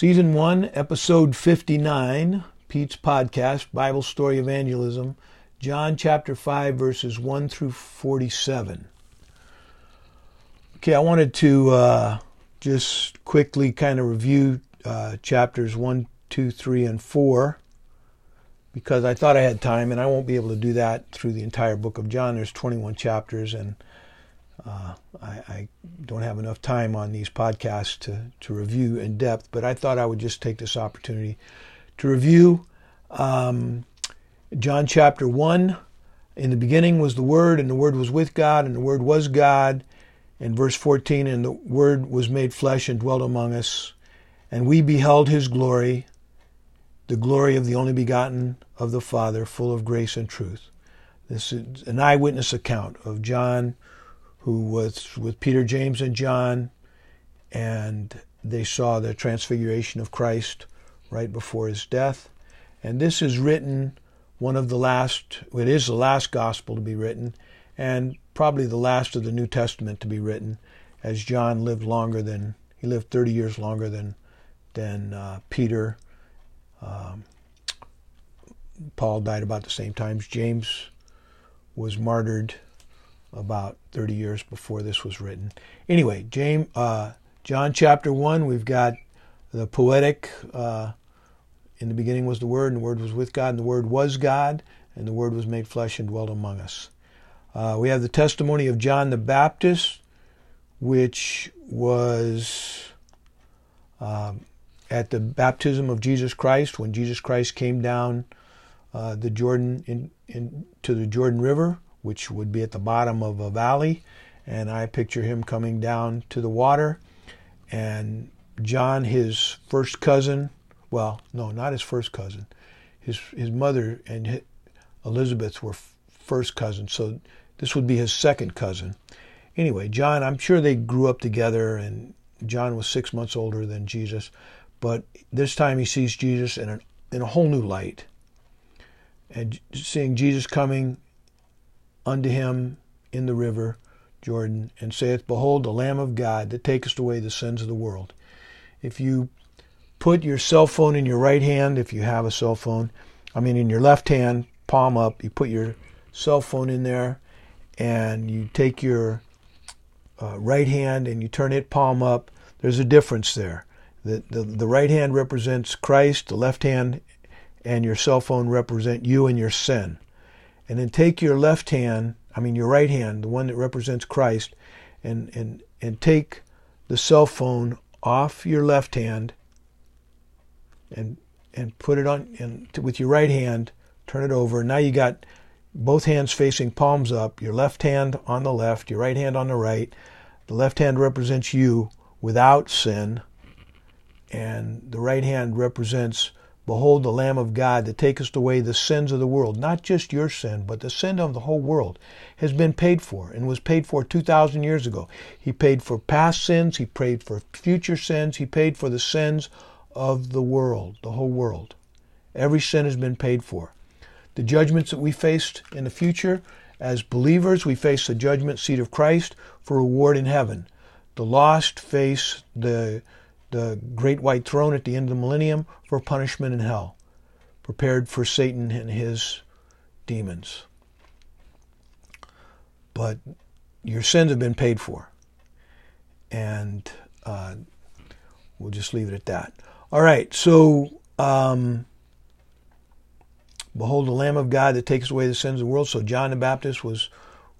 Season 1, Episode 59, Pete's Podcast, Bible Story Evangelism, John chapter 5, verses 1 through 47. Okay, I wanted to uh, just quickly kind of review uh, chapters 1, 2, 3, and 4 because I thought I had time, and I won't be able to do that through the entire book of John. There's 21 chapters, and uh, I, I, don't have enough time on these podcasts to, to review in depth, but I thought I would just take this opportunity to review um, John chapter 1. In the beginning was the Word, and the Word was with God, and the Word was God. In verse 14, and the Word was made flesh and dwelt among us, and we beheld his glory, the glory of the only begotten of the Father, full of grace and truth. This is an eyewitness account of John who was with Peter, James, and John, and they saw the transfiguration of Christ right before his death. And this is written, one of the last, it is the last gospel to be written, and probably the last of the New Testament to be written, as John lived longer than, he lived 30 years longer than, than uh, Peter. Um, Paul died about the same time. James was martyred about 30 years before this was written. Anyway, James, uh, John chapter 1, we've got the poetic. Uh, in the beginning was the Word, and the Word was with God, and the Word was God, and the Word was made flesh and dwelt among us. Uh, we have the testimony of John the Baptist, which was um, at the baptism of Jesus Christ, when Jesus Christ came down uh, the Jordan in, in, to the Jordan River which would be at the bottom of a valley. And I picture him coming down to the water. And John, his first cousin, well, no, not his first cousin, his, his mother and Elizabeth were first cousins. So this would be his second cousin. Anyway, John, I'm sure they grew up together, and John was six months older than Jesus. But this time he sees Jesus in a, in a whole new light. And seeing Jesus coming unto him in the river Jordan, and saith, Behold, the Lamb of God that taketh away the sins of the world. If you put your cell phone in your right hand, if you have a cell phone, I mean in your left hand, palm up, you put your cell phone in there, and you take your uh, right hand and you turn it palm up, there's a difference there. The, the, the right hand represents Christ, the left hand and your cell phone represent you and your sin. And then take your left hand, I mean your right hand, the one that represents Christ, and, and, and take the cell phone off your left hand and and put it on and with your right hand turn it over. Now you got both hands facing palms up your left hand on the left your right hand on the right. The left hand represents you without sin and the right hand represents Behold the Lamb of God that taketh away the sins of the world. Not just your sin, but the sin of the whole world has been paid for and was paid for 2,000 years ago. He paid for past sins, He paid for future sins, He paid for the sins of the world, the whole world. Every sin has been paid for. The judgments that we faced in the future, as believers, we face the judgment seat of Christ for reward in heaven. The lost face the the great white throne at the end of the millennium for punishment in hell, prepared for Satan and his demons. But your sins have been paid for. And uh, we'll just leave it at that. All right, so um, behold the Lamb of God that takes away the sins of the world. So John the Baptist was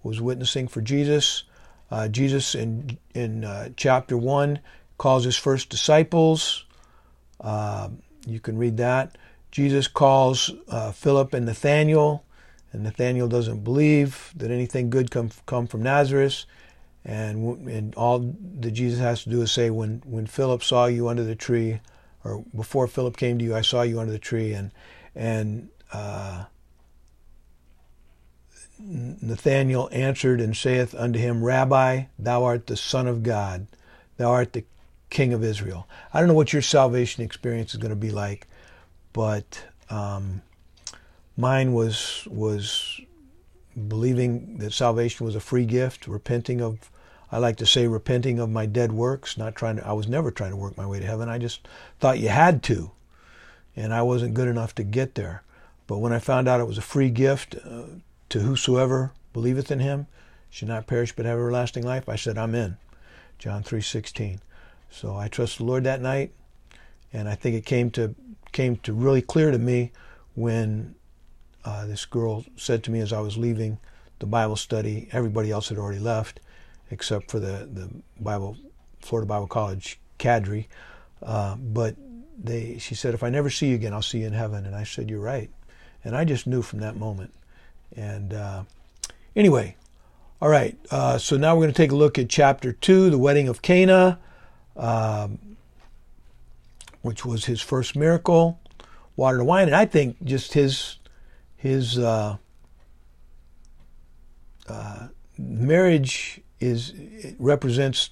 was witnessing for Jesus. Uh, Jesus in in uh, chapter one calls his first disciples. Uh, you can read that. Jesus calls uh, Philip and Nathaniel, and Nathaniel doesn't believe that anything good come come from Nazareth. And, and all that Jesus has to do is say, when, when Philip saw you under the tree, or before Philip came to you, I saw you under the tree. And, and uh, Nathanael answered and saith unto him, Rabbi, thou art the Son of God, thou art the King of Israel. I don't know what your salvation experience is going to be like, but um, mine was was believing that salvation was a free gift, repenting of I like to say repenting of my dead works, not trying to, I was never trying to work my way to heaven. I just thought you had to. And I wasn't good enough to get there. But when I found out it was a free gift uh, to whosoever believeth in him should not perish but have everlasting life, I said, I'm in. John 3:16. So I trust the Lord that night, and I think it came to came to really clear to me when uh, this girl said to me as I was leaving the Bible study. Everybody else had already left, except for the the Bible Florida Bible College cadre. Uh, but they, she said, if I never see you again, I'll see you in heaven. And I said, you're right. And I just knew from that moment. And uh, anyway, all right. Uh, so now we're going to take a look at chapter two, the wedding of Cana, um, which was his first miracle, water to wine, and I think just his his uh, uh marriage is represents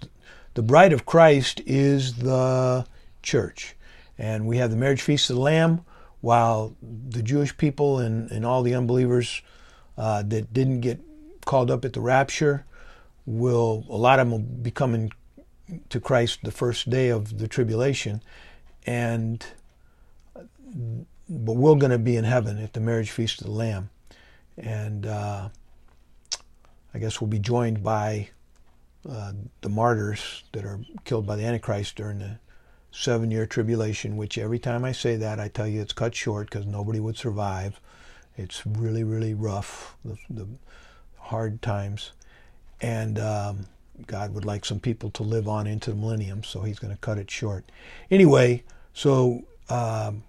the bride of Christ is the church, and we have the marriage feast of the Lamb, while the Jewish people and, and all the unbelievers uh, that didn't get called up at the rapture will a lot of them will be coming to Christ the first day of the tribulation, and but we're going to be in heaven at the marriage feast of the Lamb, and uh, I guess we'll be joined by uh, the martyrs that are killed by the Antichrist during the seven year tribulation, which every time I say that, I tell you it's cut short because nobody would survive. It's really, really rough, the, the hard times. And um, God would like some people to live on into the millennium, so He's going to cut it short. Anyway, so, um,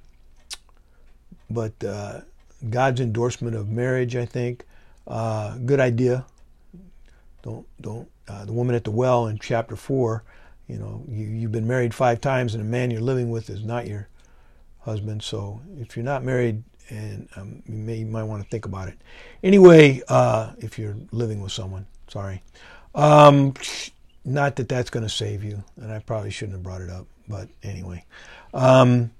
but uh, God's endorsement of marriage, I think, uh, good idea. Don't, don't uh, the woman at the well in chapter 4, you know, you, you've been married five times and the man you're living with is not your husband. So if you're not married, and um, you, may, you might want to think about it. Anyway, uh, if you're living with someone, sorry. Um, not that that's going to save you, and I probably shouldn't have brought it up, but anyway. Um,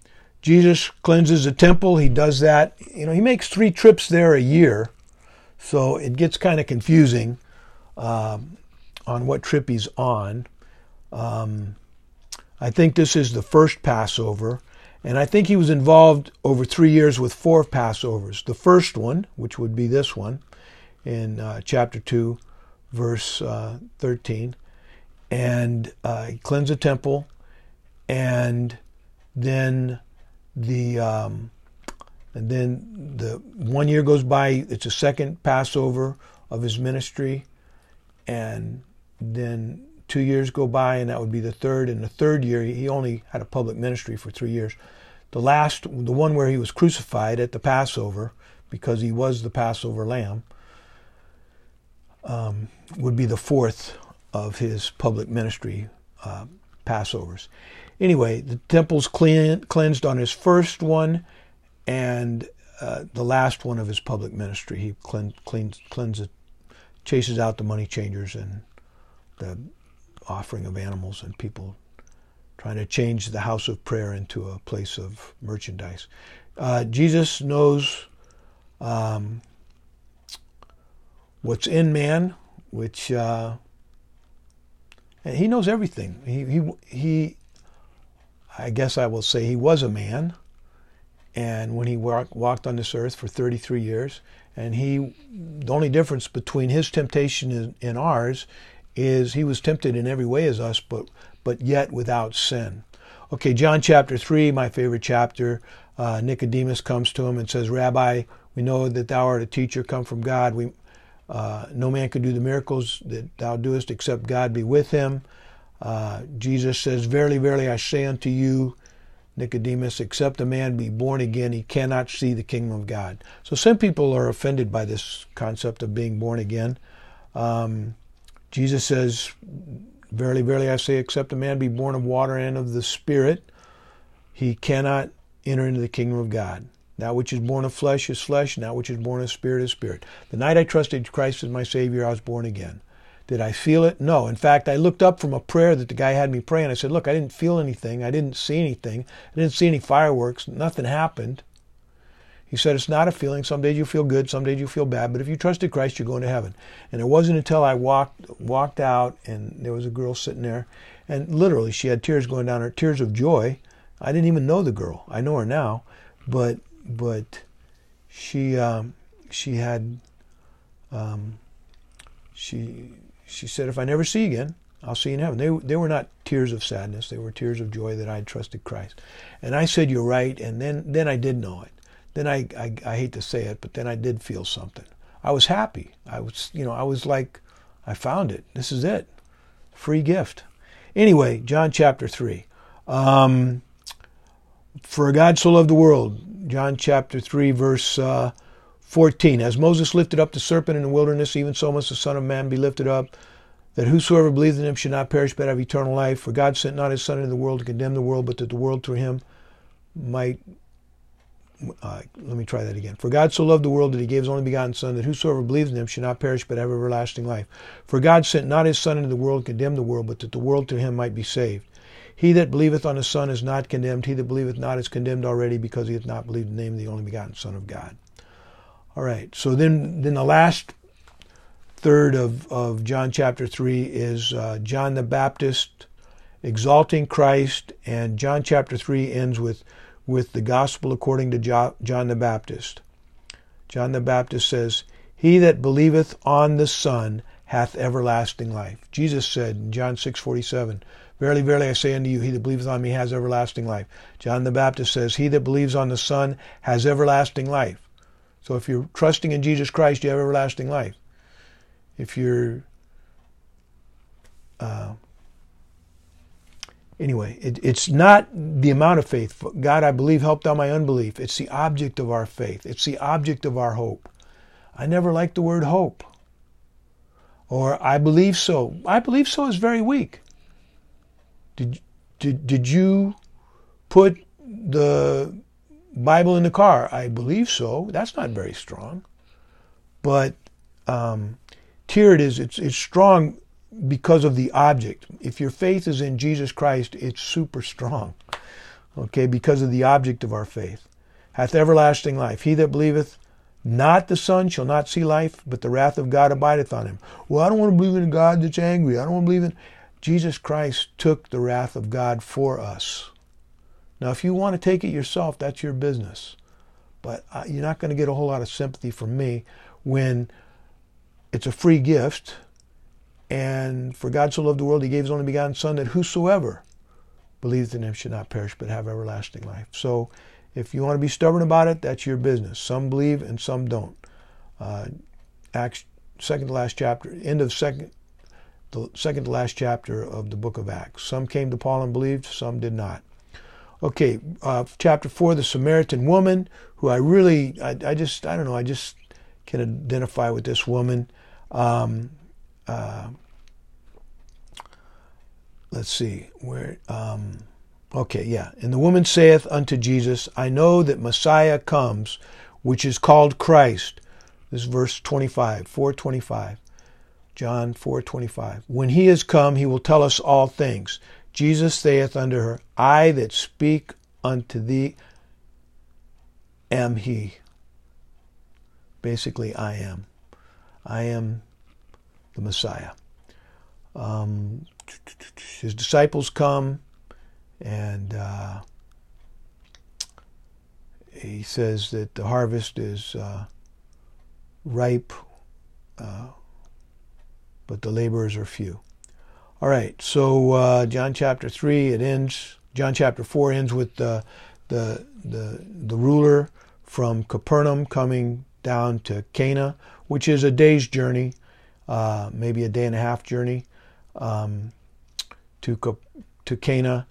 Jesus cleanses the temple. He does that. You know, he makes three trips there a year, so it gets kind of confusing. Um, on what trip he's on. Um, I think this is the first Passover, and I think he was involved over three years with four Passovers. The first one, which would be this one, in uh, chapter 2, verse uh, 13, and uh, the temple, and then the um, and then the one year goes by. It's a second Passover of his ministry, and then two years go by, and that would be the third. And the third year, he only had a public ministry for three years. The last, the one where he was crucified at the Passover, because he was the Passover lamb, um, would be the fourth of his public ministry uh, Passovers. Anyway, the temple's clean, cleansed on his first one, and uh, the last one of his public ministry. He clean, cleans, cleanses, chases out the money changers and the offering of animals and people trying to change the house of prayer into a place of merchandise. Uh, Jesus knows um, what's in man, which uh, he knows everything. He, he, he, I guess I will say he was a man, and when he walk, walked on this earth for 33 years, and he, the only difference between his temptation and, and ours is he was tempted in every way as us, but but yet without sin. Okay, John chapter three, my favorite chapter. Uh, Nicodemus comes to him and says, "Rabbi, we know that thou art a teacher come from God. We uh, no man could do the miracles that thou doest except God be with him." Uh, Jesus says, "Verily, verily, I say unto you." Nicodemus, except a man be born again, he cannot see the kingdom of God. So some people are offended by this concept of being born again. Um, Jesus says, Verily, verily, I say, except a man be born of water and of the Spirit, he cannot enter into the kingdom of God. That which is born of flesh is flesh, and that which is born of spirit is spirit. The night I trusted Christ as my Savior, I was born again. Did I feel it? No. In fact, I looked up from a prayer that the guy had me pray, and I said, Look, I didn't feel anything. I didn't see anything. I didn't see any fireworks. Nothing happened. He said it's not a feeling. Some days you feel good, some days you feel bad, but if you trusted Christ, you're going to heaven. And it wasn't until I walked walked out and there was a girl sitting there, and literally she had tears going down her tears of joy. I didn't even know the girl. I know her now, but but she um, she had um, she she said if I never see you again, I'll see you in heaven. They, they were not tears of sadness. They were tears of joy that I had trusted Christ. And I said, you're right. And then, then I did know it. Then I, I, I hate to say it, but then I did feel something. I was happy. I was, you know, I was like, I found it. This is it. Free gift. Anyway, John chapter 3. Um, For God so loved the world, John chapter 3, verse uh, 14. As Moses lifted up the serpent in the wilderness, even so must the Son of Man be lifted up that whosoever believes in him should not perish but have eternal life. For God sent not his Son into the world to condemn the world, but that the world through him might. Uh, let me try that again. For God so loved the world that he gave his only begotten Son, that whosoever believes in him should not perish but have everlasting life. For God sent not his Son into the world to condemn the world, but that the world through him might be saved. He that believeth on the Son is not condemned. He that believeth not is condemned already, because he hath not believed the name of the only begotten Son of God. All right. So then, then the last third of, of John chapter 3 is uh, John the Baptist exalting Christ, and John chapter 3 ends with, with the gospel according to jo- John the Baptist. John the Baptist says, He that believeth on the Son hath everlasting life. Jesus said in John 6:47, Verily, verily, I say unto you, he that believeth on me has everlasting life. John the Baptist says, He that believes on the Son has everlasting life. So if you're trusting in Jesus Christ, you have everlasting life. If you're uh, anyway it, it's not the amount of faith. God i believe help thou my unbelief. It's the object of our faith. It's the object of our hope. I never like the word hope. Or i believe so. I believe so is very weak did, did, did you put the bible in the car i believe so that's not very strong but um, here it is. It's, it's strong because of the object. If your faith is in Jesus Christ, it's super strong. Okay, because of the object of our faith. Hath everlasting life. He that believeth not the Son shall not see life, but the wrath of God abideth on him. Well, I don't want to believe in a God that's angry. I don't want to believe in. Jesus Christ took the wrath of God for us. Now, if you want to take it yourself, that's your business. But uh, you're not going to get a whole lot of sympathy from me when it's a free gift. And for God so loved the world, he gave his only begotten Son, that whosoever believes in him should not perish, but have everlasting life. So if you want to be stubborn about it, that's your business. Some believe and some don't. Uh, Acts, second to last chapter, end of second, the second to last chapter of the book of Acts. Some came to Paul and believed, some did not. Okay, uh, chapter four, the Samaritan woman, who I really, I, I just, I don't know, I just can identify with this woman. Um, uh, let's see where. Um, okay, yeah. And the woman saith unto Jesus, I know that Messiah comes, which is called Christ. This is verse 25, 425. John 4:25. When he is come, he will tell us all things. Jesus saith unto her, I that speak unto thee am he. Basically, I am. I am the Messiah. Um, his disciples come, and uh, he says that the harvest is uh, ripe, uh, but the laborers are few. All right, so uh, John chapter three it ends. John chapter four ends with the the the, the ruler from Capernaum coming down to Cana, which is a day's journey, uh, maybe a day and a half journey um, to to Cana,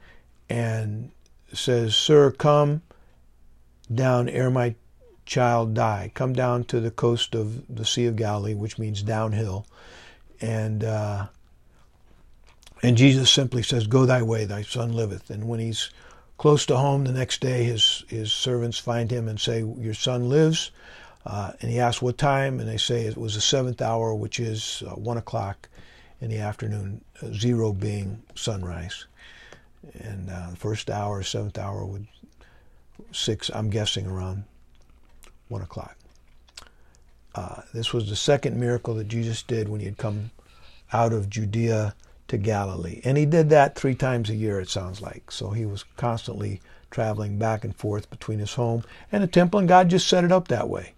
and says, "Sir, come down ere my child die. Come down to the coast of the Sea of Galilee, which means downhill." And uh, and Jesus simply says, "Go thy way, thy son liveth." And when he's close to home, the next day his his servants find him and say, "Your son lives." Uh, and he asks what time, and they say it was the seventh hour, which is uh, one o'clock in the afternoon, uh, zero being sunrise. And uh, the first hour, seventh hour, would six, I'm guessing around 1 o'clock. Uh, this was the second miracle that Jesus did when he had come out of Judea to Galilee. And he did that three times a year, it sounds like. So he was constantly traveling back and forth between his home and the temple, and God just set it up that way.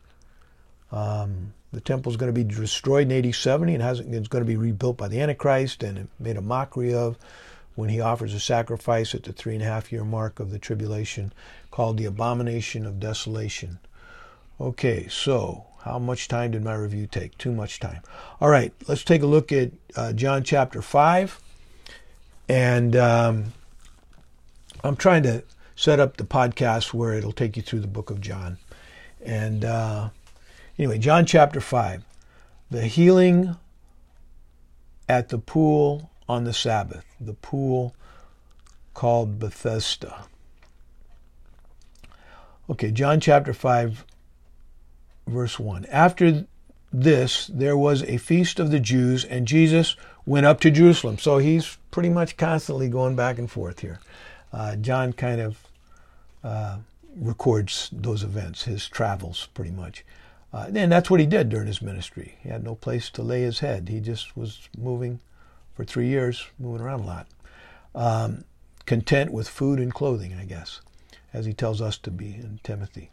Um, the temple is going to be destroyed in AD 70 and it's going to be rebuilt by the Antichrist and made a mockery of when he offers a sacrifice at the three and a half year mark of the tribulation called the abomination of desolation. Okay, so how much time did my review take? Too much time. All right, let's take a look at uh, John chapter 5. And um, I'm trying to set up the podcast where it'll take you through the book of John. And uh, Anyway, John chapter 5. The healing at the pool on the Sabbath, the pool called Bethesda. Okay, John chapter 5, verse 1. After this, there was a feast of the Jews, and Jesus went up to Jerusalem. So he's pretty much constantly going back and forth here. Uh, John kind of uh, records those events, his travels, pretty much. Uh, and that's what he did during his ministry. He had no place to lay his head. He just was moving for three years, moving around a lot. Um, content with food and clothing, I guess, as he tells us to be in Timothy.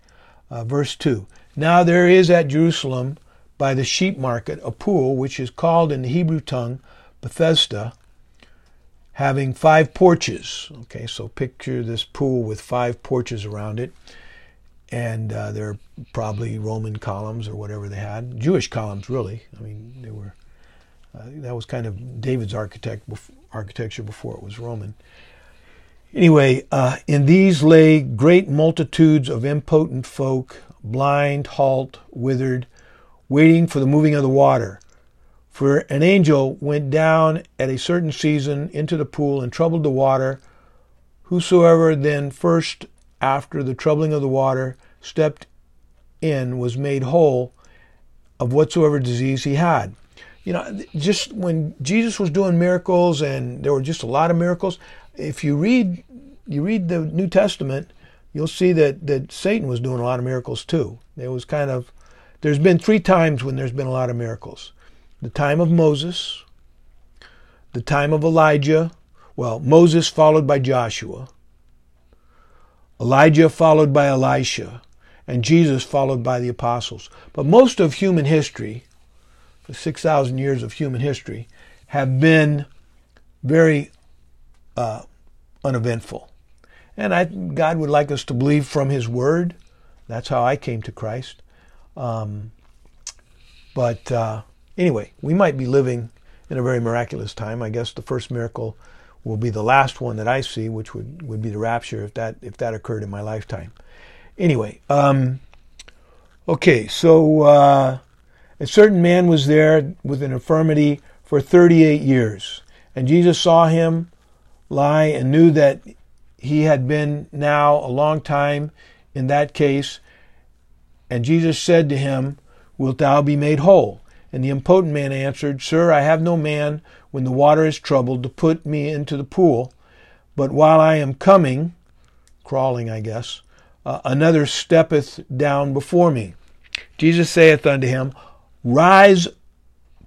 Uh, verse 2 Now there is at Jerusalem by the sheep market a pool which is called in the Hebrew tongue Bethesda, having five porches. Okay, so picture this pool with five porches around it and uh, they're probably Roman columns or whatever they had, Jewish columns really. I mean, they were. Uh, that was kind of David's architect architecture before it was Roman. Anyway, uh, in these lay great multitudes of impotent folk, blind, halt, withered, waiting for the moving of the water. For an angel went down at a certain season into the pool and troubled the water. Whosoever then first after the troubling of the water, stepped in, was made whole of whatsoever disease he had. You know, just when Jesus was doing miracles, and there were just a lot of miracles. If you read, you read the New Testament, you'll see that that Satan was doing a lot of miracles too. There was kind of, there's been three times when there's been a lot of miracles: the time of Moses, the time of Elijah. Well, Moses followed by Joshua, Elijah followed by Elisha, and Jesus followed by the apostles. But most of human history, the 6,000 years of human history, have been very uh, uneventful. And I, God would like us to believe from His Word. That's how I came to Christ. Um, but uh, anyway, we might be living in a very miraculous time. I guess the first miracle will be the last one that I see, which would, would be the rapture if that if that occurred in my lifetime. Anyway, um, okay, so uh, a certain man was there with an infirmity for 38 years, and Jesus saw him lie and knew that he had been now a long time in that case. And Jesus said to him, Wilt thou be made whole? And the impotent man answered, Sir, I have no man when the water is troubled to put me into the pool, but while I am coming, crawling, I guess, uh, another steppeth down before me. Jesus saith unto him, Rise,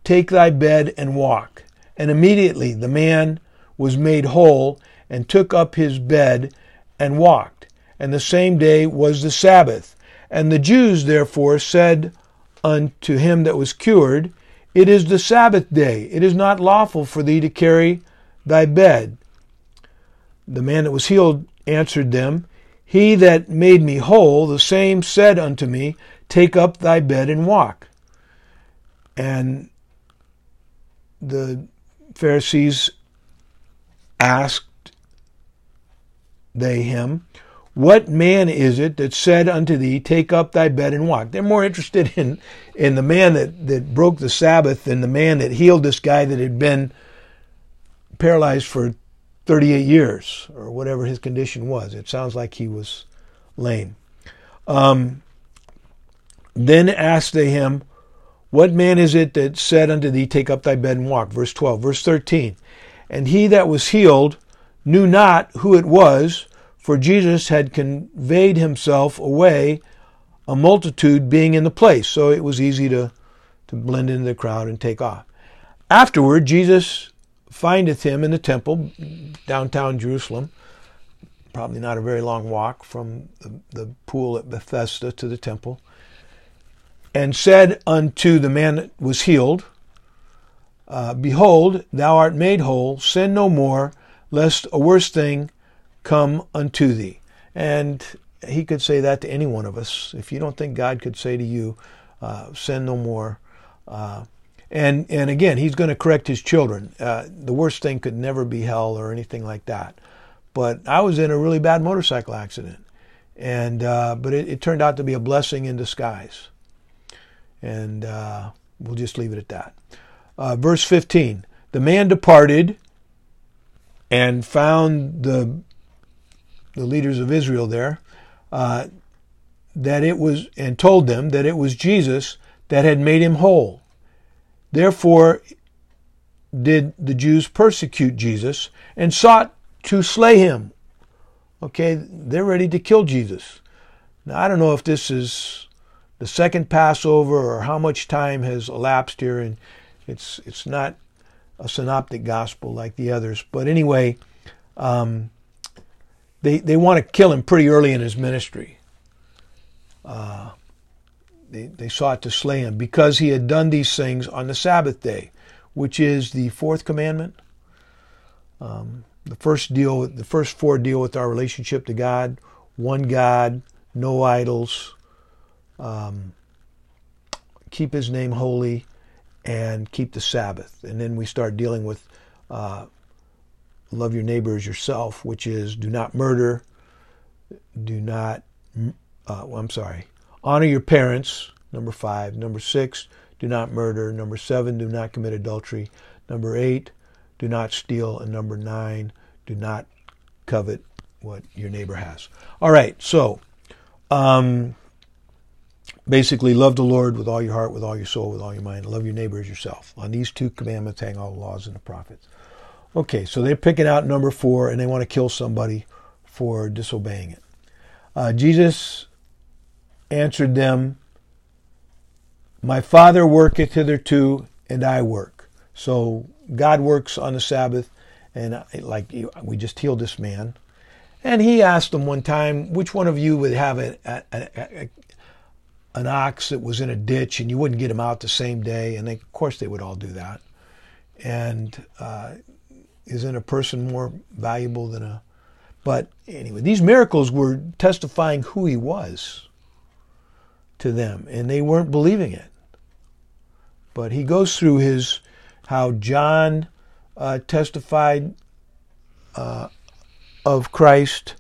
take thy bed, and walk. And immediately the man was made whole, and took up his bed, and walked. And the same day was the Sabbath. And the Jews therefore said unto him that was cured, It is the Sabbath day. It is not lawful for thee to carry thy bed. The man that was healed answered them, He that made me whole, the same said unto me, Take up thy bed and walk. And the Pharisees asked they him, what man is it that said unto thee, Take up thy bed and walk? They're more interested in, in the man that, that broke the Sabbath than the man that healed this guy that had been paralyzed for 38 years or whatever his condition was. It sounds like he was lame. Um, then asked they him, What man is it that said unto thee, Take up thy bed and walk? Verse 12. Verse 13. And he that was healed knew not who it was for Jesus had conveyed himself away a multitude being in the place. So it was easy to, to blend into the crowd and take off. Afterward, Jesus findeth him in the temple, downtown Jerusalem. Probably not a very long walk from the, the pool at Bethesda to the temple. And said unto the man that was healed, uh, Behold, thou art made whole, sin no more, lest a worse thing come unto thee. And he could say that to any one of us. If you don't think God could say to you, uh, sin no more. Uh, and, and again, he's going to correct his children. Uh, the worst thing could never be hell or anything like that. But I was in a really bad motorcycle accident. And, uh, but it, it, turned out to be a blessing in disguise. And uh, we'll just leave it at that. Uh, verse 15 The man departed and found the, the leaders of Israel there uh, that it was, and told them that it was Jesus that had made him whole. Therefore, did the Jews persecute Jesus and sought to slay him. Okay, they're ready to kill Jesus. Now, I don't know if this is the second Passover or how much time has elapsed here, and it's it's not a synoptic gospel like the others. But anyway, um, they they want to kill him pretty early in his ministry. Uh, they, they sought to slay him because he had done these things on the Sabbath day, which is the fourth commandment. Um, the first deal, the first four deal with our relationship to God: one God, no idols, um, keep His name holy, and keep the Sabbath. And then we start dealing with uh, love your neighbor as yourself, which is do not murder, do not, uh, well, I'm sorry, honor your parents, number five. Number six, do not murder. Number seven, do not commit adultery. Number eight, do not steal. And number nine, do not covet what your neighbor has. All right, so um, basically love the Lord with all your heart, with all your soul, with all your mind. Love your neighbor as yourself. On these two commandments hang all the laws and the prophets. Okay, so they're picking out number four and they want to kill somebody for disobeying it. Uh, Jesus answered them, My Father worketh hitherto, and I work. So God works on the Sabbath, and like we just healed this man. And he asked them one time, which one of you would have a, a, a, an ox that was in a ditch and you wouldn't get him out the same day? And they, of course, they would all do that. And uh, isn't a person more valuable than a. But anyway, these miracles were testifying who he was to them, and they weren't believing it. But he goes through his how John uh, testified uh, of Christ,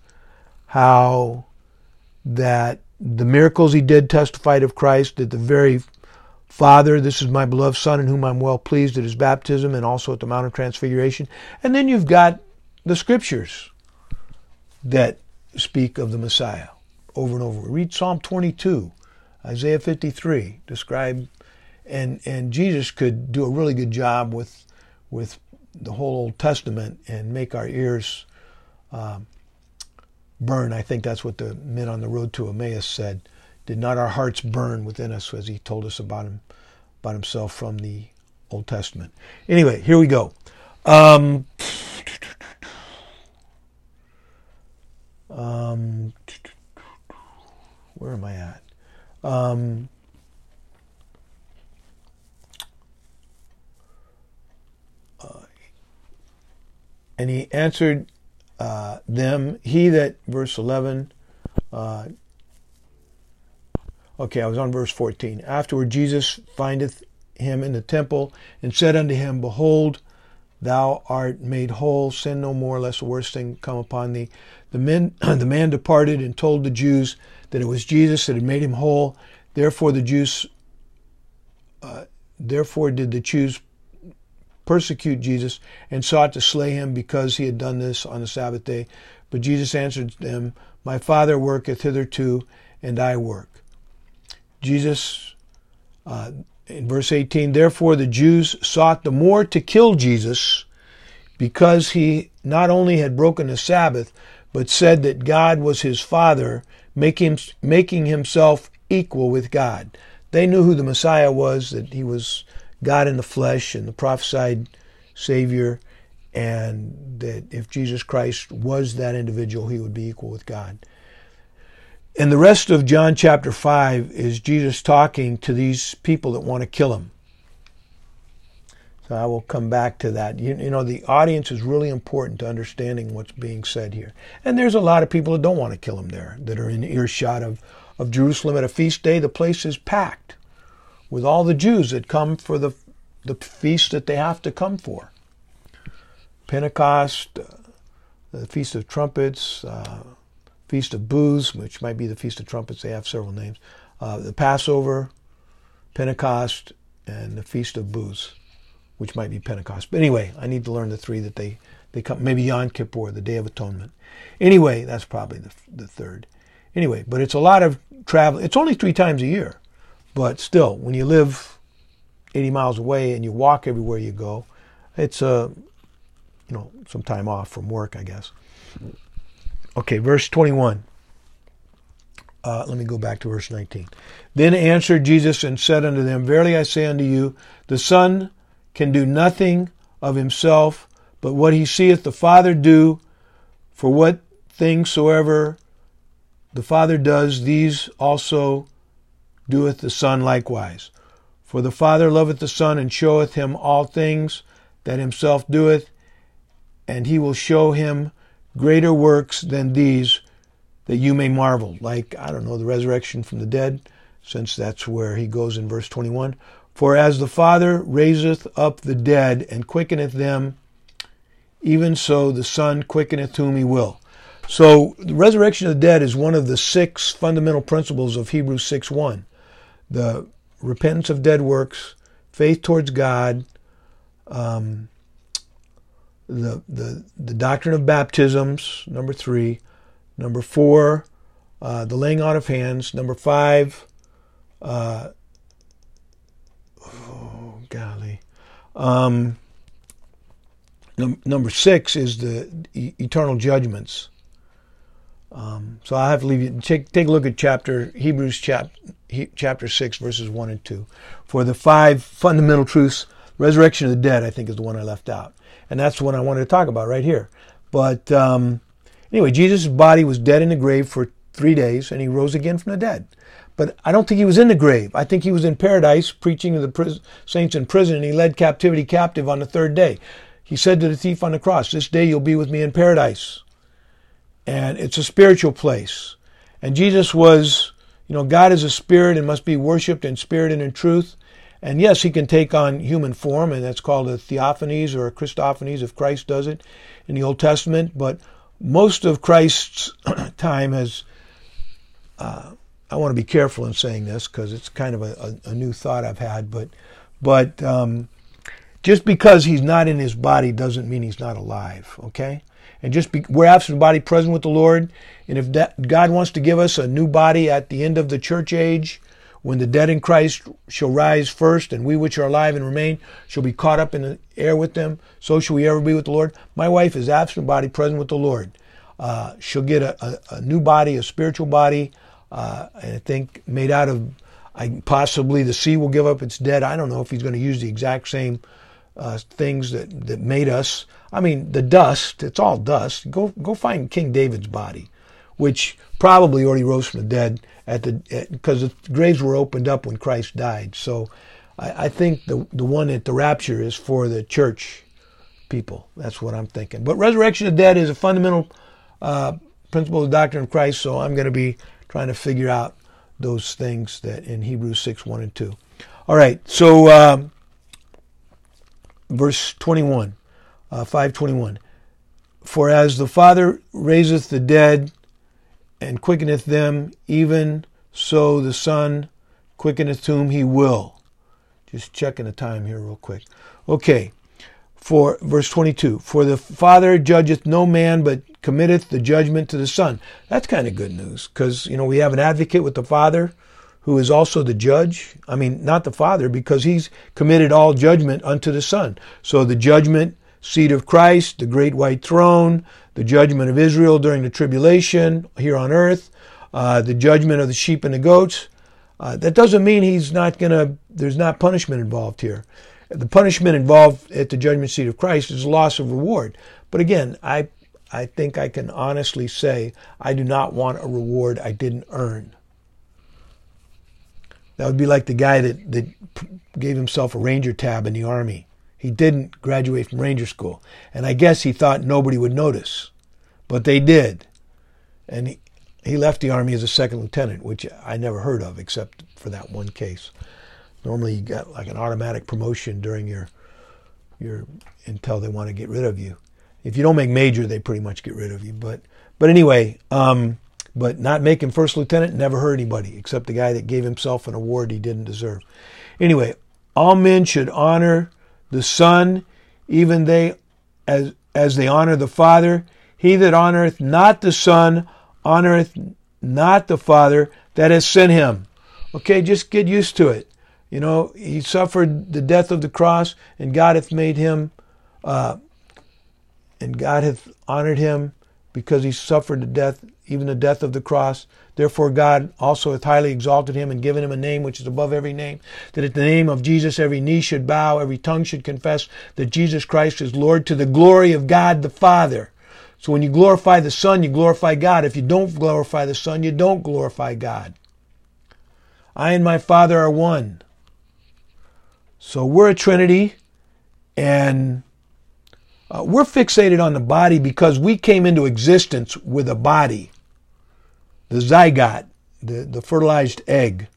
how that the miracles he did testified of Christ, that the very Father, this is my beloved Son in whom I'm well pleased at his baptism and also at the Mount of Transfiguration. And then you've got the scriptures that speak of the Messiah over and over. Read Psalm 22, Isaiah 53, describe, and, and Jesus could do a really good job with, with the whole Old Testament and make our ears uh, burn. I think that's what the men on the road to Emmaus said. Did not our hearts burn within us as he told us about him, about himself from the Old Testament? Anyway, here we go. Um, um, where am I at? Um, uh, and he answered uh, them, he that, verse 11, uh, Okay, I was on verse 14. Afterward, Jesus findeth him in the temple and said unto him, Behold, thou art made whole, sin no more, lest a worse thing come upon thee. The, men, the man departed and told the Jews that it was Jesus that had made him whole. Therefore, the Jews, uh, therefore did the Jews persecute Jesus and sought to slay him because he had done this on the Sabbath day. But Jesus answered them, My Father worketh hitherto, and I work. Jesus, uh, in verse 18, therefore the Jews sought the more to kill Jesus because he not only had broken the Sabbath, but said that God was his Father, making, making himself equal with God. They knew who the Messiah was, that he was God in the flesh and the prophesied Savior, and that if Jesus Christ was that individual, he would be equal with God. And the rest of John chapter 5 is Jesus talking to these people that want to kill him. So I will come back to that. You, you, know, the audience is really important to understanding what's being said here. And there's a lot of people that don't want to kill him there, that are in earshot of, of Jerusalem at a feast day. The place is packed with all the Jews that come for the, the feast that they have to come for. Pentecost, uh, the Feast of Trumpets, uh, Feast of Booths, which might be the Feast of Trumpets, they have several names, uh, the Passover, Pentecost, and the Feast of Booths which might be Pentecost. But anyway, I need to learn the three that they, they come, maybe Yom Kippur, the Day of Atonement. Anyway, that's probably the, the third. Anyway, but it's a lot of travel. It's only three times a year. But still, when you live 80 miles away and you walk everywhere you go, it's a, uh, you know, some time off from work, I guess. Okay, verse 21. Uh, let me go back to verse 19. Then answered Jesus and said unto them, Verily I say unto you, the Son can do nothing of himself, but what he seeth the Father do, for what things soever the Father does, these also doeth the Son likewise. For the Father loveth the Son, and showeth him all things that himself doeth, and he will show him greater works than these, that you may marvel. Like, I don't know, the resurrection from the dead, since that's where he goes in verse 21. For as the Father raiseth up the dead and quickeneth them, even so the Son quickeneth whom he will. So the resurrection of the dead is one of the six fundamental principles of Hebrews 6.1. The repentance of dead works, faith towards God, um, the, the, the doctrine of baptisms, number three. Number four, uh, the laying on of hands. Number five, uh, golly. Um, num- number six is the e- eternal judgments. Um, so I have to leave you. Take take a look at chapter Hebrews chap, he, chapter six verses one and two. For the five fundamental truths, resurrection of the dead, I think is the one I left out, and that's one I wanted to talk about right here. But um, anyway, Jesus' body was dead in the grave for three days, and he rose again from the dead. But I don't think he was in the grave. I think he was in paradise preaching to the saints in prison, and he led captivity captive on the third day. He said to the thief on the cross, This day you'll be with me in paradise. And it's a spiritual place. And Jesus was, you know, God is a spirit and must be worshiped in spirit and in truth. And yes, he can take on human form, and that's called a theophanies or a Christophanies if Christ does it in the Old Testament. But most of Christ's time has uh, I want to be careful in saying this because it's kind of a, a, a, new thought I've had, but but um, just because he's not in his body doesn't mean he's not alive. Okay, and just be, we're absent body, present with the Lord, and if that, God wants to give us a new body at the end of the church age, when the dead in Christ shall rise first, and we which are alive and remain shall be caught up in the air with them, so shall we ever be with the Lord. My wife is absent body, present with the Lord. Uh, she'll get a, a, a new body, a spiritual body uh, I think made out of I, possibly the sea will give up its dead. I don't know if he's going to use the exact same uh, things that, that made us. I mean, the dust, it's all dust. Go, go find King David's body, which probably already rose from the dead at the, because the graves were opened up when Christ died. So I, I think the, the one at the rapture is for the church people. That's what I'm thinking. But resurrection of dead is a fundamental uh, principle of doctrine of Christ. So I'm going to be trying to figure out those things that in Hebrews 6 1 and 2. All right, so um, verse 21, uh, 521. For as the Father raiseth the dead and quickeneth them, even so the Son quickeneth whom he will. Just checking the time here real quick. Okay, for verse 22 for the father judgeth no man but committeth the judgment to the son that's kind of good news because you know we have an advocate with the father who is also the judge i mean not the father because he's committed all judgment unto the son so the judgment seat of christ the great white throne the judgment of israel during the tribulation here on earth uh, the judgment of the sheep and the goats Uh, that doesn't mean he's not going to, there's not punishment involved here. The punishment involved at the judgment seat of Christ is loss of reward. But again, I, I think I can honestly say I do not want a reward I didn't earn. That would be like the guy that, that gave himself a ranger tab in the army. He didn't graduate from ranger school. And I guess he thought nobody would notice. But they did. And he, he left the Army as a second lieutenant, which I never heard of except for that one case. Normally, you get like an automatic promotion during your your until they want to get rid of you. If you don't make major, they pretty much get rid of you. But but anyway, um, but not making first lieutenant never hurt anybody except the guy that gave himself an award he didn't deserve. Anyway, all men should honor the Son, even they as as they honor the Father. He that honoreth not the Son honoreth not the Father that has sent him. Okay, just get used to it. You know, he suffered the death of the cross, and God hath made him, uh, and God hath honored him because he suffered the death, even the death of the cross. Therefore, God also hath highly exalted him and given him a name which is above every name, that at the name of Jesus every knee should bow, every tongue should confess that Jesus Christ is Lord to the glory of God the Father. So when you glorify the Son, you glorify God. If you don't glorify the Son, you don't glorify God. I and my Father are one. So we're a Trinity, and uh, we're fixated on the body because we came into existence with a body, the zygote, the, the fertilized egg.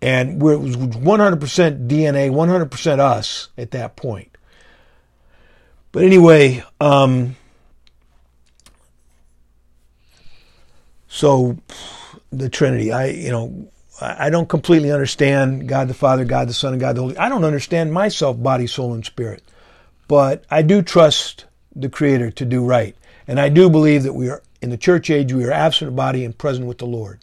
And it was 100% DNA, 100% us at that point. But anyway, um, So the Trinity, I you know, I don't completely understand God the Father, God the Son, and God the Holy. I don't understand myself, body, soul, and spirit, but I do trust the Creator to do right, and I do believe that we are in the church age. We are absent of body and present with the Lord,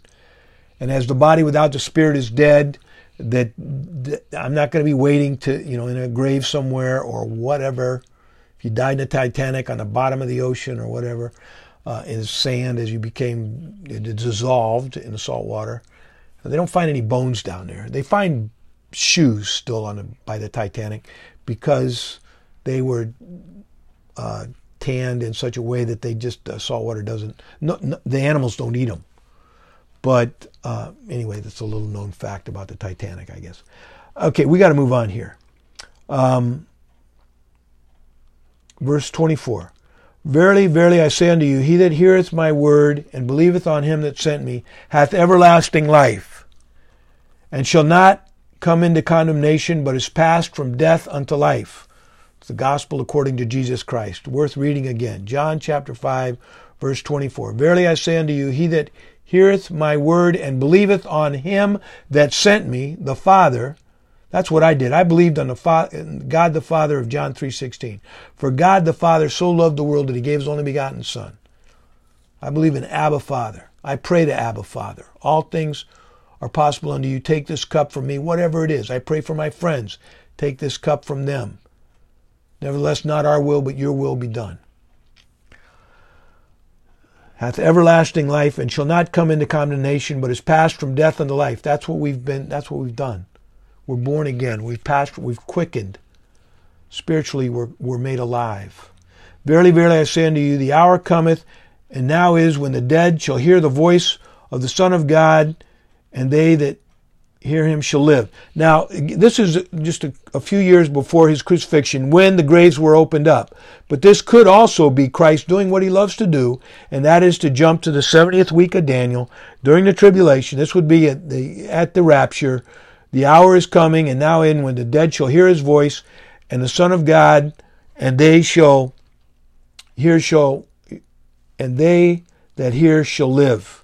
and as the body without the spirit is dead. That, that I'm not going to be waiting to you know in a grave somewhere or whatever. If you died in the Titanic on the bottom of the ocean or whatever, uh, in sand as you became dissolved in the salt water. They don't find any bones down there. They find shoes still on the, by the Titanic because they were uh, tanned in such a way that they just uh, salt water doesn't. No, no, the animals don't eat them. But uh, anyway, that's a little known fact about the Titanic, I guess. Okay, we got to move on here. Um, verse 24. Verily, verily, I say unto you, he that heareth my word and believeth on him that sent me hath everlasting life, and shall not come into condemnation, but is passed from death unto life. The gospel according to Jesus Christ. Worth reading again. John chapter 5, verse 24. Verily I say unto you, he that heareth my word and believeth on him that sent me, the Father, that's what I did. I believed on the Fa- God the Father of John 3:16. For God the Father so loved the world that he gave his only begotten son. I believe in Abba Father. I pray to Abba Father. All things are possible unto you. Take this cup from me, whatever it is. I pray for my friends. Take this cup from them. Nevertheless, not our will, but your will be done. Hath everlasting life and shall not come into condemnation, but is passed from death unto life. That's what we've been, that's what we've done. We're born again. We've passed, we've quickened. Spiritually, we're, we're made alive. Verily, verily, I say unto you, the hour cometh, and now is when the dead shall hear the voice of the Son of God, and they that hear him shall live. Now, this is just a, a, few years before his crucifixion when the graves were opened up. But this could also be Christ doing what he loves to do, and that is to jump to the 70th week of Daniel during the tribulation. This would be at the, at the rapture the hour is coming, and now in when the dead shall hear his voice, and the Son of God, and they shall hear shall, and they that hear shall live.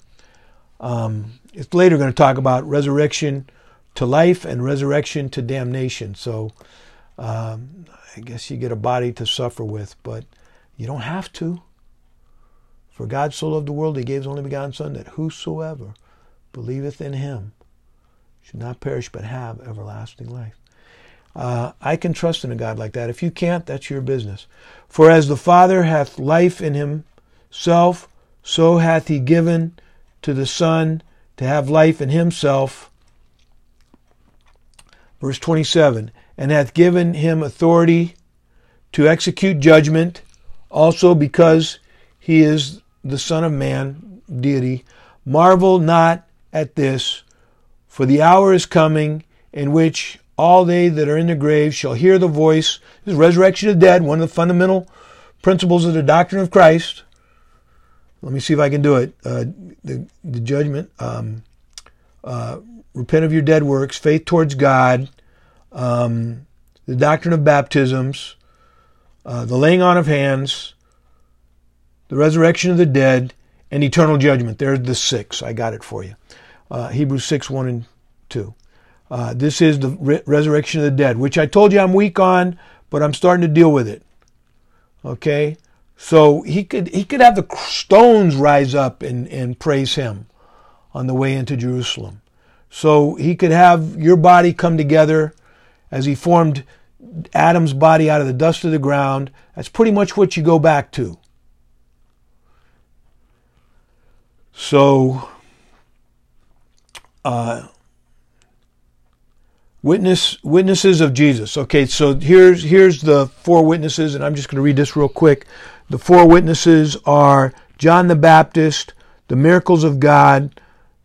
Um, it's later going to talk about resurrection to life and resurrection to damnation. So um, I guess you get a body to suffer with, but you don't have to. For God so loved the world, he gave his only begotten Son, that whosoever believeth in him should not perish but have everlasting life. Uh, I can trust in a God like that. If you can't, that's your business. For as the Father hath life in himself, so hath he given to the Son to have life in himself. Verse 27 And hath given him authority to execute judgment, also because he is the Son of Man, deity. Marvel not at this, for the hour is coming in which all they that are in the grave shall hear the voice. This is resurrection of the dead, one of the fundamental principles of the doctrine of Christ. Let me see if I can do it. Uh, the, the judgment, um, uh, repent of your dead works, faith towards God, um, the doctrine of baptisms, uh, the laying on of hands, the resurrection of the dead, and eternal judgment. There's the six. I got it for you. Uh, Hebrews 6, 1 and 2. Uh, this is the re- resurrection of the dead, which I told you I'm weak on, but I'm starting to deal with it. Okay? So he could he could have the stones rise up and, and praise him on the way into Jerusalem. So he could have your body come together as he formed Adam's body out of the dust of the ground. That's pretty much what you go back to. So, uh, witness witnesses of Jesus. Okay, so here's here's the four witnesses, and I'm just going to read this real quick. The four witnesses are John the Baptist, the miracles of God,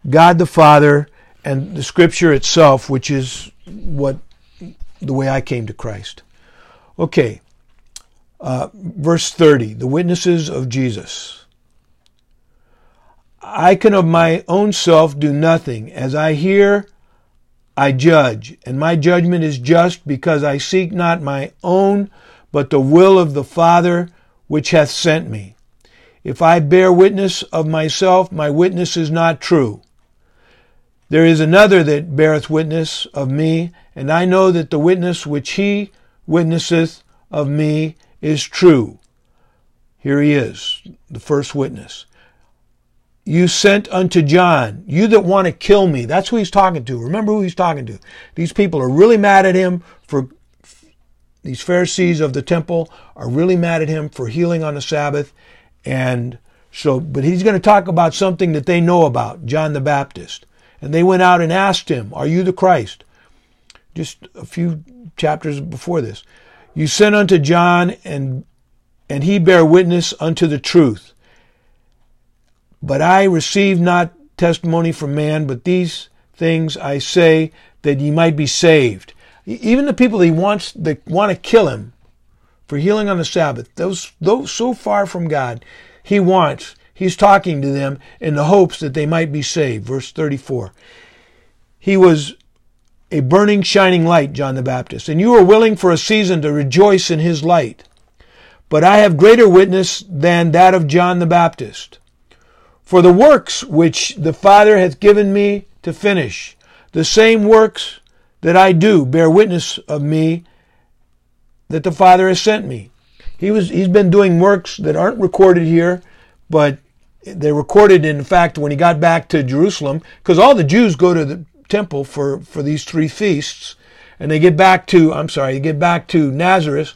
God the Father, and the Scripture itself, which is what the way I came to Christ. Okay, uh, verse 30, the witnesses of Jesus. I can of my own self do nothing. As I hear, I judge, and my judgment is just because I seek not my own, but the will of the Father which hath sent me. If I bear witness of myself, my witness is not true. There is another that beareth witness of me, and I know that the witness which he witnesseth of me is true. Here he is, the first witness you sent unto John, you that want to kill me. That's who he's talking to. Remember who he's talking to. These people are really mad at him for, these Pharisees of the temple are really mad at him for healing on the Sabbath. And so, but he's going to talk about something that they know about, John the Baptist. And they went out and asked him, Are you the Christ? Just a few chapters before this. You sent unto John, and, and he bear witness unto the truth. But I receive not testimony from man, but these things I say that ye might be saved. Even the people he wants that want to kill him for healing on the Sabbath, those those so far from God, he wants, he's talking to them in the hopes that they might be saved. Verse 34. He was a burning, shining light, John the Baptist, and you are willing for a season to rejoice in his light. But I have greater witness than that of John the Baptist. For the works which the Father hath given me to finish, the same works that I do bear witness of me that the Father has sent me. He was, he's been doing works that aren't recorded here, but they're recorded in fact when he got back to Jerusalem, because all the Jews go to the temple for, for these three feasts, and they get back to, I'm sorry, they get back to Nazareth,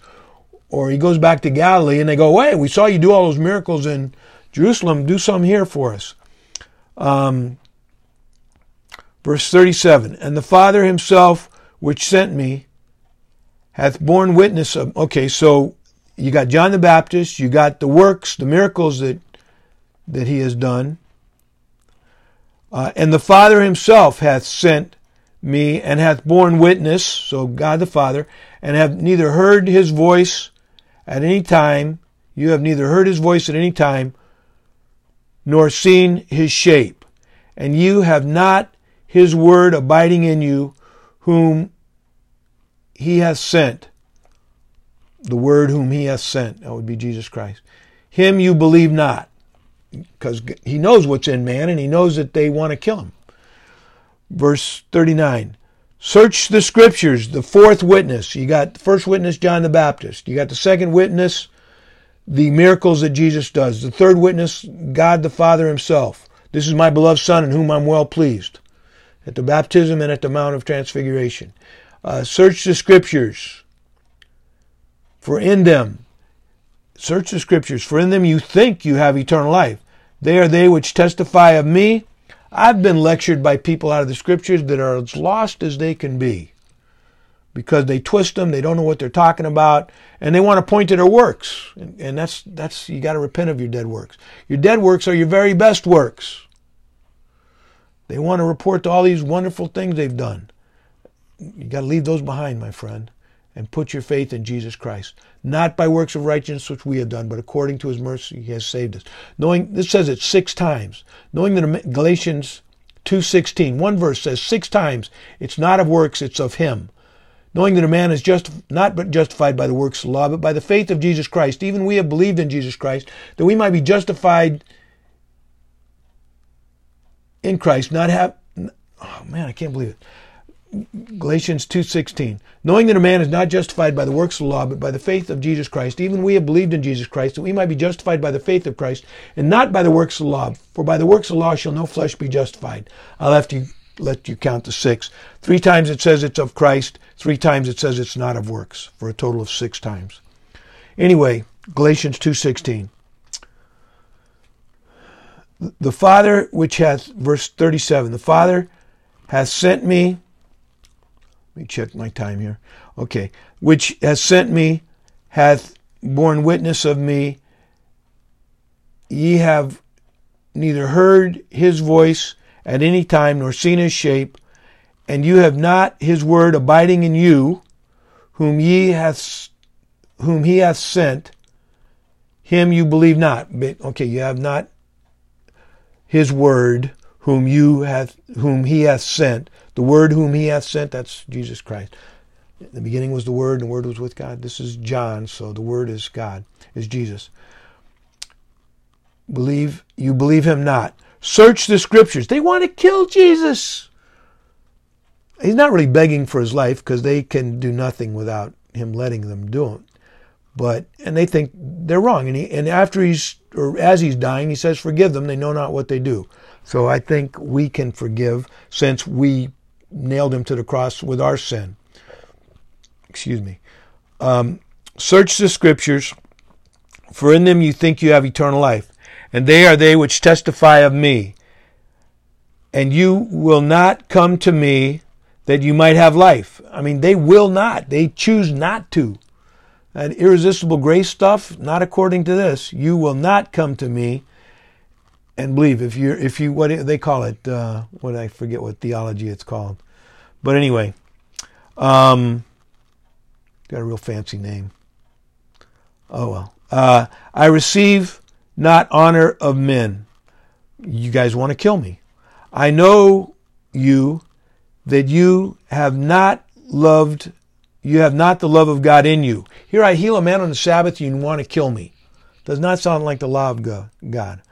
or he goes back to Galilee, and they go, hey, we saw you do all those miracles in Jerusalem, do some here for us. Um, verse 37 And the Father himself, which sent me, hath borne witness of. Okay, so you got John the Baptist, you got the works, the miracles that, that he has done. Uh, and the Father himself hath sent me and hath borne witness, so God the Father, and have neither heard his voice at any time, you have neither heard his voice at any time, nor seen his shape. And you have not his word abiding in you, whom he hath sent. The word whom he hath sent. That would be Jesus Christ. Him you believe not. Because he knows what's in man and he knows that they want to kill him. Verse 39. Search the scriptures, the fourth witness. You got the first witness, John the Baptist. You got the second witness, the miracles that Jesus does. The third witness, God the Father himself. This is my beloved Son in whom I'm well pleased. At the baptism and at the Mount of Transfiguration. Uh, search the scriptures, for in them, search the scriptures, for in them you think you have eternal life. They are they which testify of me. I've been lectured by people out of the scriptures that are as lost as they can be. because they twist them, they don't know what they're talking about, and they want to point to their works. And, and that's that's you got to repent of your dead works. Your dead works are your very best works. They want to report to all these wonderful things they've done. You got to leave those behind, my friend, and put your faith in Jesus Christ, not by works of righteousness which we have done, but according to His mercy He has saved us. Knowing this says it six times. Knowing that Galatians 2:16, one verse says six times, it's not of works, it's of Him knowing that a man is just not but justified by the works of the law, but by the faith of Jesus Christ. Even we have believed in Jesus Christ, that we might be justified in Christ, not have oh man, I can't believe it. Galatians 2:16 Knowing that a man is not justified by the works of the law but by the faith of Jesus Christ even we have believed in Jesus Christ that we might be justified by the faith of Christ and not by the works of the law for by the works of the law shall no flesh be justified I'll have to let you count the six. Three times it says it's of Christ, three times it says it's not of works, for a total of six times. Anyway, Galatians 2.16. The Father which hath, verse 37, the Father hath sent me, let me check my time here. Okay, which has sent me, hath borne witness of me. Ye have neither heard his voice, at any time, nor seen his shape, and you have not his word abiding in you, whom ye hath whom he hath sent, him you believe not. Okay, you have not his word, whom you hath whom he hath sent. The word whom he hath sent, that's Jesus Christ. In the beginning was the Word, and the Word was with God. This is John, so the Word is God, is Jesus. Believe you believe him not. Search the scriptures. They want to kill Jesus. He's not really begging for his life because they can do nothing without him letting them do it. But and they think they're wrong. And he, and after he's or as he's dying, he says, "Forgive them; they know not what they do." So I think we can forgive since we nailed him to the cross with our sin. Excuse me. Um, search the scriptures, for in them you think you have eternal life and they are they which testify of me. And you will not come to me that you might have life. I mean, they will not. They choose not to. That irresistible grace stuff, not according to this. You will not come to me and believe. If you, if you, what they call it, uh, what I forget what theology it's called. But anyway, um, got a real fancy name. Oh well. Uh, I receive not honor of men. You guys want to kill me. I know you that you have not loved, you have not the love of God in you. Here I heal a man on the Sabbath, and you want to kill me. Does not sound like the law of God.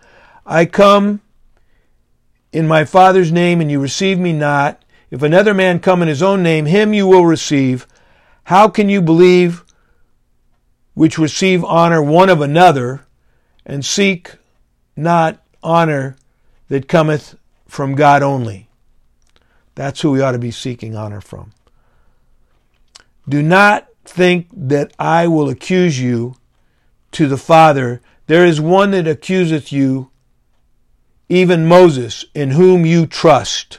I come in my Father's name, and you receive me not. If another man come in his own name, him you will receive. How can you believe which receive honor one of another? and seek not honor that cometh from God only. That's who we ought to be seeking honor from. Do not think that I will accuse you to the Father. There is one that accuseth you, even Moses, in whom you trust.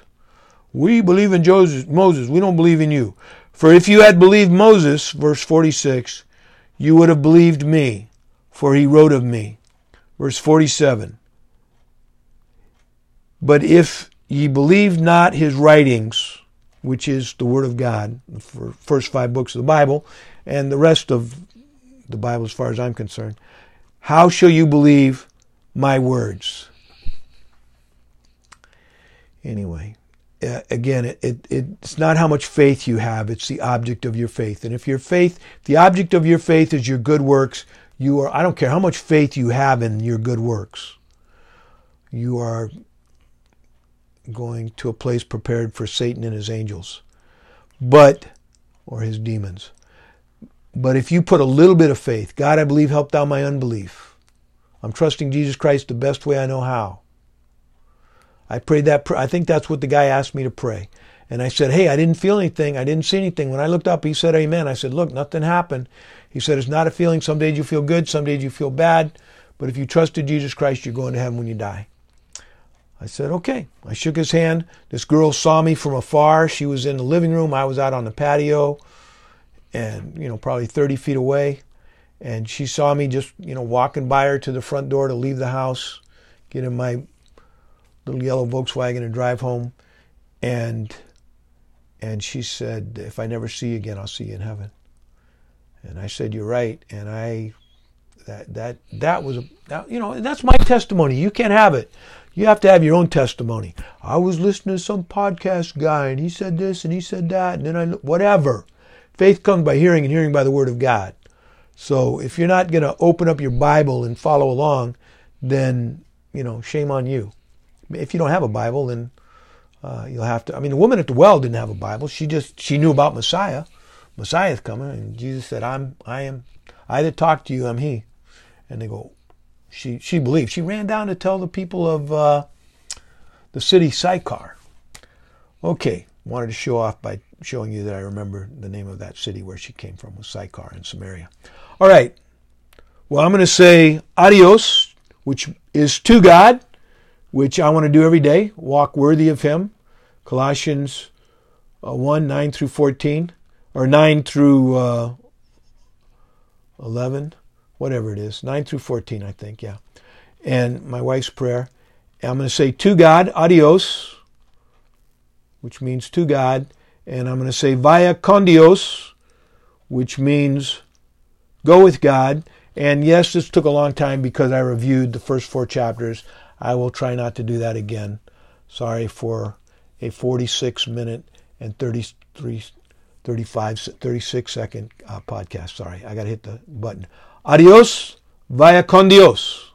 We believe in Joseph, Moses. We don't believe in you. For if you had believed Moses, verse 46, you would have believed me, for he wrote of me. Verse 47 But if ye believe not his writings, which is the Word of God, the first five books of the Bible, and the rest of the Bible as far as I'm concerned, how shall you believe my words? Anyway, uh, again, it, it, it's not how much faith you have, it's the object of your faith. And if your faith, the object of your faith is your good works, you are, I don't care how much faith you have in your good works, you are going to a place prepared for Satan and his angels, but, or his demons. But if you put a little bit of faith, God, I believe, help thou my unbelief. I'm trusting Jesus Christ the best way I know how. I prayed that. I think that's what the guy asked me to pray. And I said, Hey, I didn't feel anything. I didn't see anything. When I looked up, he said, Amen. I said, Look, nothing happened. He said, It's not a feeling. Some days you feel good, some days you feel bad. But if you trusted Jesus Christ, you're going to heaven when you die. I said, Okay. I shook his hand. This girl saw me from afar. She was in the living room. I was out on the patio. and you know probably 30 feet away and she saw me just you know walking by her to the front door to leave the house get in my little yellow volkswagen and drive home and and she said if i never see you again i'll see you in heaven and i said you're right and i that that that was a that, you know that's my testimony you can't have it you have to have your own testimony i was listening to some podcast guy and he said this and he said that and then i whatever Faith comes by hearing, and hearing by the Word of God. So if you're not going to open up your Bible and follow along, then, you know, shame on you. If you don't have a Bible, then uh, you'll have to. I mean, the woman at the well didn't have a Bible. She just, she knew about Messiah. Messiah's coming. And Jesus said, I'm, I am, I that talk to you, I'm he. And they go, she, she believed. She ran down to tell the people of uh, the city Sychar. Okay, wanted to show off by showing you that I remember the name of that city where she came from was Sychar in Samaria. All right. Well, I'm going to say adios, which is to God, which I want to do every day. Walk worthy of Him. Colossians uh, 1 9 through 14, or 9 through uh, 11, whatever it is. 9 through 14, I think, yeah. And my wife's prayer. I'm going to say to God, adios, which means to God and I'm going to say via con Dios, which means go with God. And yes, this took a long time because I reviewed the first four chapters. I will try not to do that again. Sorry for a 46 minute and 33, 35, 36 second uh, podcast. Sorry, I got to hit the button. Adios, via con Dios.